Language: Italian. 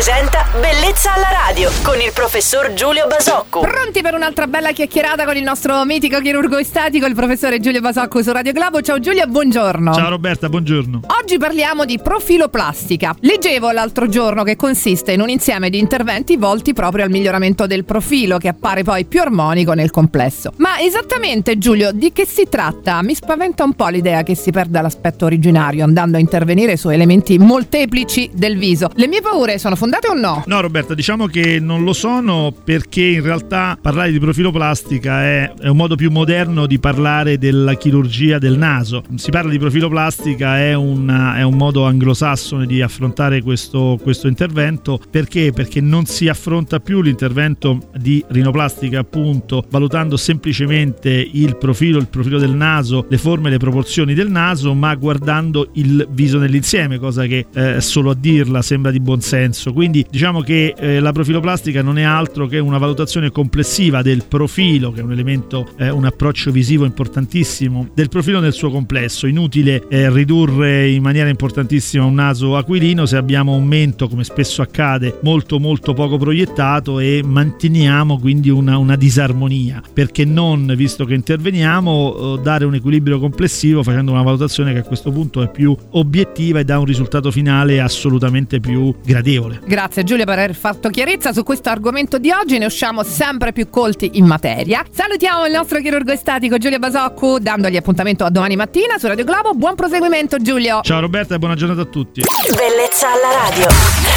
presenta Bellezza alla radio con il professor Giulio Basocco. Pronti per un'altra bella chiacchierata con il nostro mitico chirurgo estetico, il professore Giulio Basocco su Radio Globo. Ciao Giulio, buongiorno. Ciao Roberta, buongiorno. Oggi parliamo di profiloplastica. Leggevo l'altro giorno che consiste in un insieme di interventi volti proprio al miglioramento del profilo, che appare poi più armonico nel complesso. Ma esattamente, Giulio, di che si tratta? Mi spaventa un po' l'idea che si perda l'aspetto originario andando a intervenire su elementi molteplici del viso. Le mie paure sono fondate o no? No Roberta, diciamo che non lo sono perché in realtà parlare di profiloplastica è, è un modo più moderno di parlare della chirurgia del naso. Si parla di profiloplastica, è, una, è un modo anglosassone di affrontare questo, questo intervento perché? Perché non si affronta più l'intervento di rinoplastica appunto valutando semplicemente il profilo, il profilo del naso, le forme, le proporzioni del naso, ma guardando il viso nell'insieme, cosa che eh, solo a dirla sembra di buon senso. Quindi diciamo che eh, la profiloplastica non è altro che una valutazione complessiva del profilo, che è un elemento, eh, un approccio visivo importantissimo, del profilo nel suo complesso. Inutile eh, ridurre in maniera importantissima un naso aquilino se abbiamo un mento, come spesso accade, molto molto poco proiettato e manteniamo quindi una, una disarmonia. Perché non, visto che interveniamo, eh, dare un equilibrio complessivo facendo una valutazione che a questo punto è più obiettiva e dà un risultato finale assolutamente più gradevole. Grazie Giulia per aver fatto chiarezza su questo argomento di oggi, ne usciamo sempre più colti in materia. Salutiamo il nostro chirurgo estetico Giulio Basoccu dandogli appuntamento a domani mattina su Radio Globo. Buon proseguimento Giulio. Ciao Roberta e buona giornata a tutti. Bellezza alla radio.